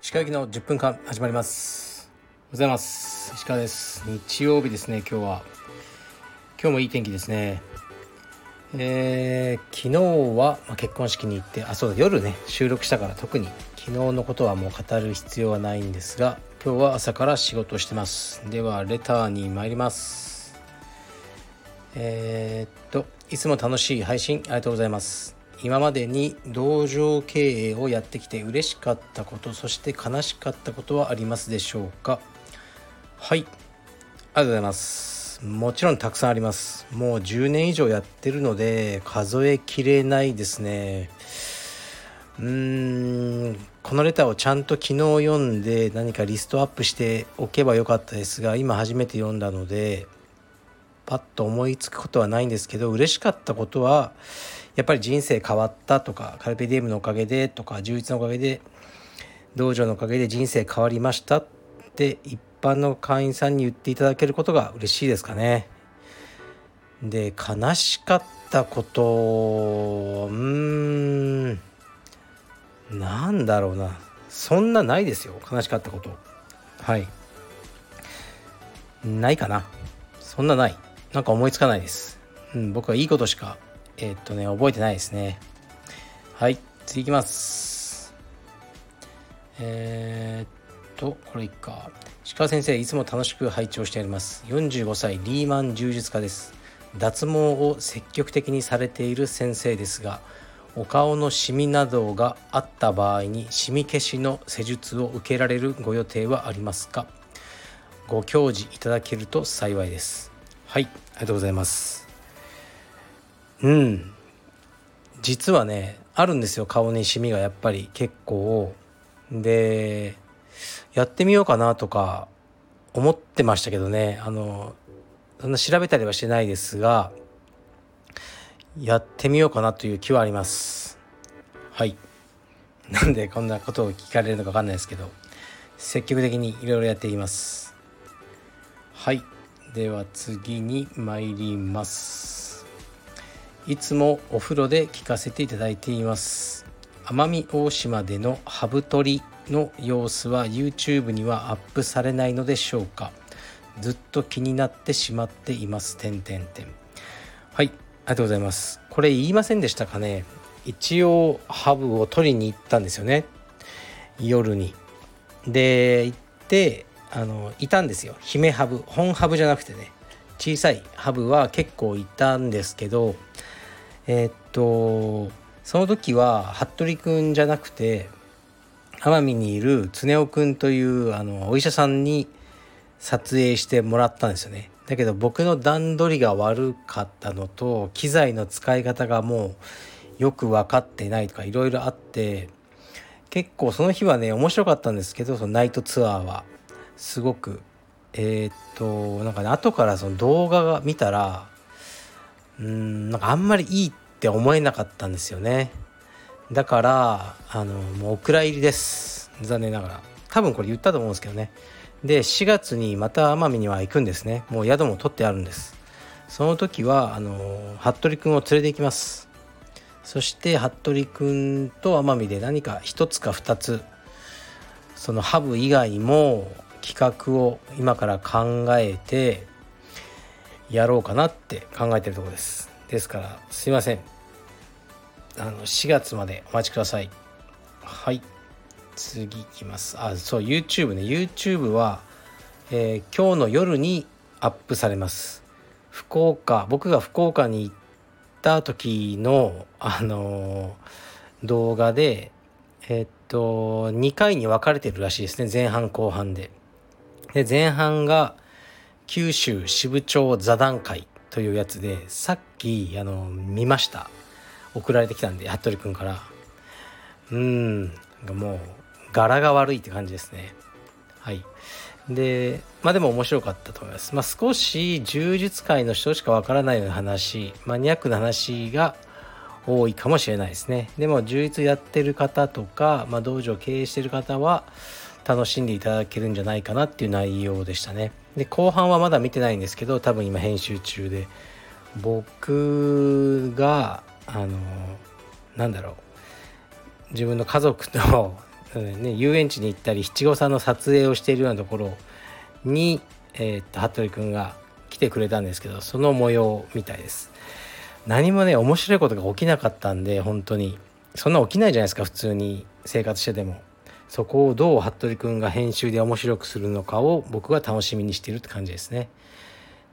石川行きの10分間始まります。おはようございます。石川です。日曜日ですね今日は。今日もいい天気ですね。えー、昨日は、まあ、結婚式に行ってあそうだ夜ね収録したから特に。昨日のことはもう語る必要はないんですが今日は朝から仕事してます。ではレターに参ります。えー、っといつも楽しい配信ありがとうございます。今までに道場経営をやってきて嬉しかったことそして悲しかったことはありますでしょうか？はい。ありがとうございます。もちろんたくさんあります。もう10年以上やってるので数えきれないですね。うーんこのレターをちゃんと昨日読んで何かリストアップしておけばよかったですが今初めて読んだのでパッと思いつくことはないんですけど嬉しかったことはやっぱり人生変わったとかカルペディエムのおかげでとか充実のおかげで道場のおかげで人生変わりましたって一般の会員さんに言っていただけることが嬉しいですかね。で悲しかったことうーんなんだろうな。そんなないですよ悲しかったこと。はい。ないかな。そんなない。なんか思いつかないです、うん、僕はいいことしかえー、っとね覚えてないですね。はい次いきます。えー、っとこれいっか。鹿先生いつも楽しく拝聴しております。45歳リーマン柔術家です。脱毛を積極的にされている先生ですがお顔のシミなどがあった場合にシミ消しの施術を受けられるご予定はありますか？ご教示いただけると幸いです。はいありがとうございます。うん。実はねあるんですよ。顔にシミがやっぱり結構でやってみようかなとか思ってましたけどね。あのそんな調べたりはしてないですがやってみようかなという気はあります。はい。なんでこんなことを聞かれるのか分かんないですけど積極的にいろいろやっていきます。はい。では次に参ります。いつもお風呂で聞かせていただいています。奄美大島でのハブ取りの様子は YouTube にはアップされないのでしょうか。ずっと気になってしまっています。点点点はい。ありがとうございます。これ言いませんでしたかね。一応ハブを取りに行ったんですよね。夜に。で行ってあのいたんですよ。姫ハブ。本ハブじゃなくてね。小さいハブは結構いたんですけどえー、っとその時は服部くんじゃなくて奄美にいる常雄くんというあのお医者さんに撮影してもらったんですよね。だけど僕の段取りが悪かったのと機材の使い方がもうよく分かってないとかいろいろあって結構その日はね面白かったんですけどそのナイトツアーは。すごくえー、っとなんかね後からその動画が見たらうんなんかあんまりいいって思えなかったんですよね。だからあのもうお蔵入りです。残念ながら。多分これ言ったと思うんですけどね。で4月にまた奄美には行くんですね。もう宿も取ってあるんです。その時はあの服部君を連れて行きます。そして服部君と奄美で何か一つか二つそのハブ以外も企画を今から考えてやろうかなって考えてるとこです。ですからすいません。あの4月までお待ちください。はい。次いきます。あそう YouTube ね。YouTube は、えー、今日の夜にアップされます。福岡僕が福岡に行った時のあのー、動画でえ、っと2回に分かれてるらしいですね。前半後半で。で前半が九州支部長座談会というやつでさっきあの見ました。送られてきたんで服部君から。うんもう柄が悪いって感じですね。はい。でまあでも面白かったと思います、まあ、少し柔術界の人しかわからないような話マニアックな話が多いかもしれないですね。でも充実やってる方とか、まあ、道場経営してる方は楽しんでいただけるんじゃないかなっていう内容でしたね。で後半はまだ見てないんですけど多分今編集中で。僕があのなんだろう。自分の家族と、ね、遊園地に行ったり七五三の撮影をしているようなところに、えー、っと服部君が来てくれたんですけどその模様みたいです。何もね面白いことが起きなかったんで本当に。そんな起きないじゃないですか普通に生活してても。そこをどう服部君が編集で面白くするのかを僕は楽しみにしているって感じですね。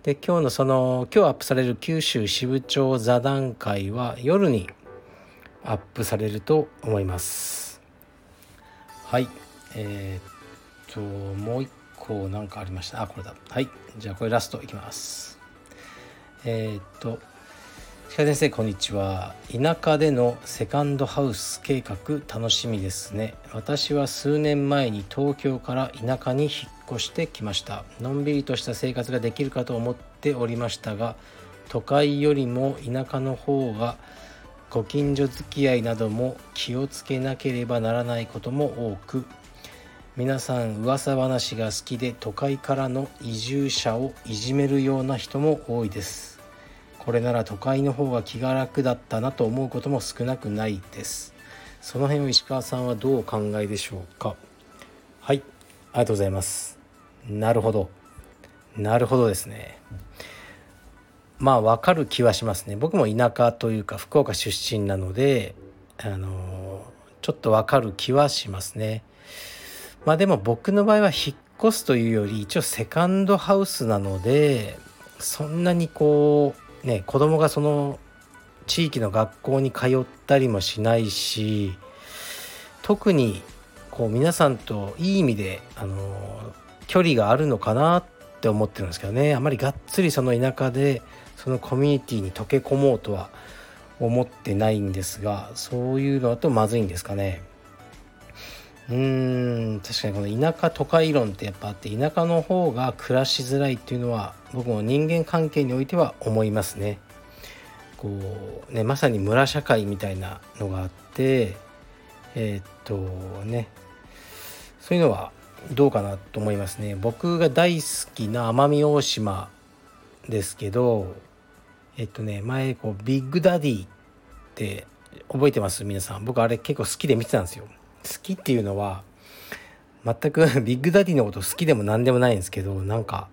で今日のその今日アップされる九州支部長座談会は夜にアップされると思います。はい。えー、っともう一個何かありました。あこれだ。はい。じゃあこれラストいきます。えー、っと鹿先生こんにちは。田舎でのセカンドハウス計画楽しみですね。私は数年前に東京から田舎に引っ越してきました。のんびりとした生活ができるかと思っておりましたが都会よりも田舎の方がご近所付き合いなども気をつけなければならないことも多く皆さん噂話が好きで都会からの移住者をいじめるような人も多いです。これなら都会の方が気が楽だったなと思うことも少なくないです。その辺を石川さんはどうお考えでしょうか？はいありがとうございます。なるほど。なるほどですね。まあ分かる気はしますね。僕も田舎というか福岡出身なのであのちょっと分かる気はしますね。まあでも僕の場合は引っ越すというより一応セカンドハウスなのでそんなにこうね子供がその地域の学校に通ったりもしないし特にこう皆さんといい意味であの距離があるのかなって思ってるんですけどね。あまりがっつりその田舎でそのコミュニティに溶け込もうとは思ってないんですがそういうのだとまずいんですかね。うん確かにこの田舎都会論ってやっぱあって田舎の方が暮らしづらいっていうのは僕も人間関係においては思いますね。こうねまさに村社会みたいなのがあってえー、っとねそういうのはどうかなと思いますね。僕が大好きな奄美大島ですけどえっとね前こうビッグダディって覚えてます？皆さん僕あれ結構好きで見てたんですよ好きっていうのは全くビッグダディのこと好きでも何でもないんですけどなんか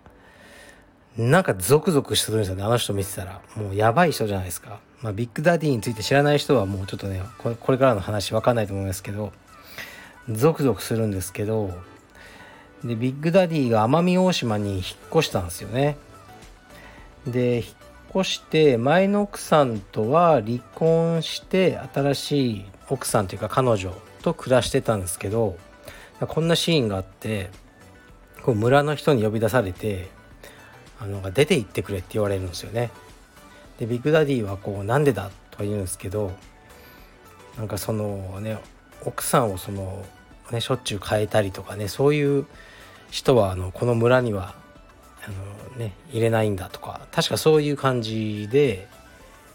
なんかゾクゾクするんですよねあの人見てたら。もうやばい人じゃないですか、まあ、ビッグダディについて知らない人はもうちょっとねこれからの話分かんないと思いますけどゾクゾクするんですけどでビッグダディが奄美大島に引っ越したんですよね。で引っ越して前の奥さんとは離婚して新しい奥さんというか彼女と暮らしてたんですけどこんなシーンがあってこう村の人に呼び出されてあの出て行ってくれって言われるんですよね。でビッグダディはこうなんでだと言うんですけどなんかそのね奥さんをその、ね、しょっちゅう変えたりとかねそういう人はあのこの村にはあのね入れないんだとか確かそういう感じで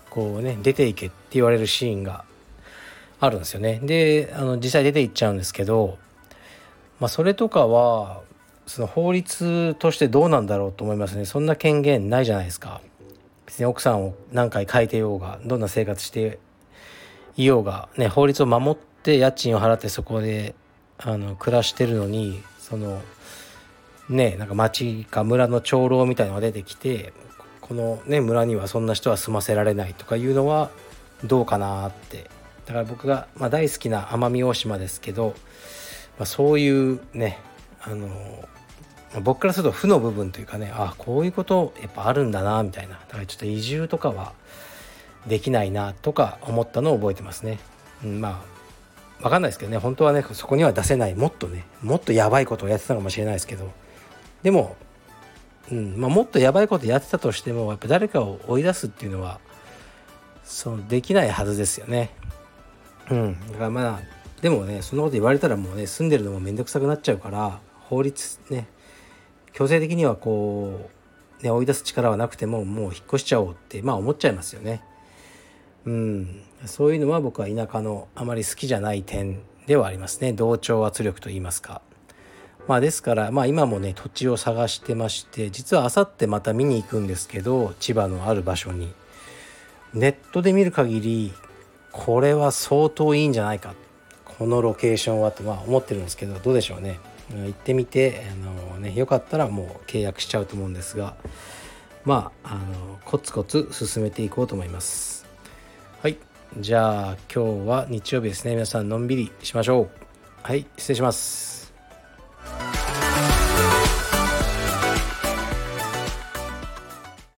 こうね出ていけって言われるシーンがあるんですよね。であの実際出ていっちゃうんですけど、まあ、それとかはその法律としてどうなんだろうと思いますねそんな権限ないじゃないですか。別に奥さんを何回変えてようがどんな生活していようが、ね、法律を守って家賃を払ってそこであの暮らしてるのにそのねなんか町か村の長老みたいのが出てきてこのね村にはそんな人は住ませられないとかいうのはどうかなってだから僕が、まあ、大好きな奄美大島ですけど、まあ、そういうねあの僕からすると負の部分というかねああこういうことやっぱあるんだなみたいなだからちょっと移住とかはできないなとか思ったのを覚えてますね。うん、まあ分かんないですけどね本当はねそこには出せないもっとねもっとやばいことをやってたかもしれないですけどでも、うんまあ、もっとやばいことやってたとしてもやっぱ誰かを追い出すっていうのはそうできないはずですよね。うん、だからまあでもねそんなこと言われたらもうね住んでるのも面倒くさくなっちゃうから法律ね強制的にはこう、ね、追い出す力はなくてももう引っ越しちゃおうってまあ思っちゃいますよね。うん、そういうのは僕は田舎のあまり好きじゃない点ではありますね同調圧力と言いますか。まあ、ですから、まあ、今もね土地を探してまして実はあさってまた見に行くんですけど千葉のある場所にネットで見る限りこれは相当いいんじゃないか。このロケーションはってまあ思ってるんですけどどうでしょうね。行ってみてあの、ね、よかったらもう契約しちゃうと思うんですがまああのコツコツ進めていこうと思います。はい。じゃあ今日は日曜日ですね。皆さんのんびりしましょう。はい。失礼します。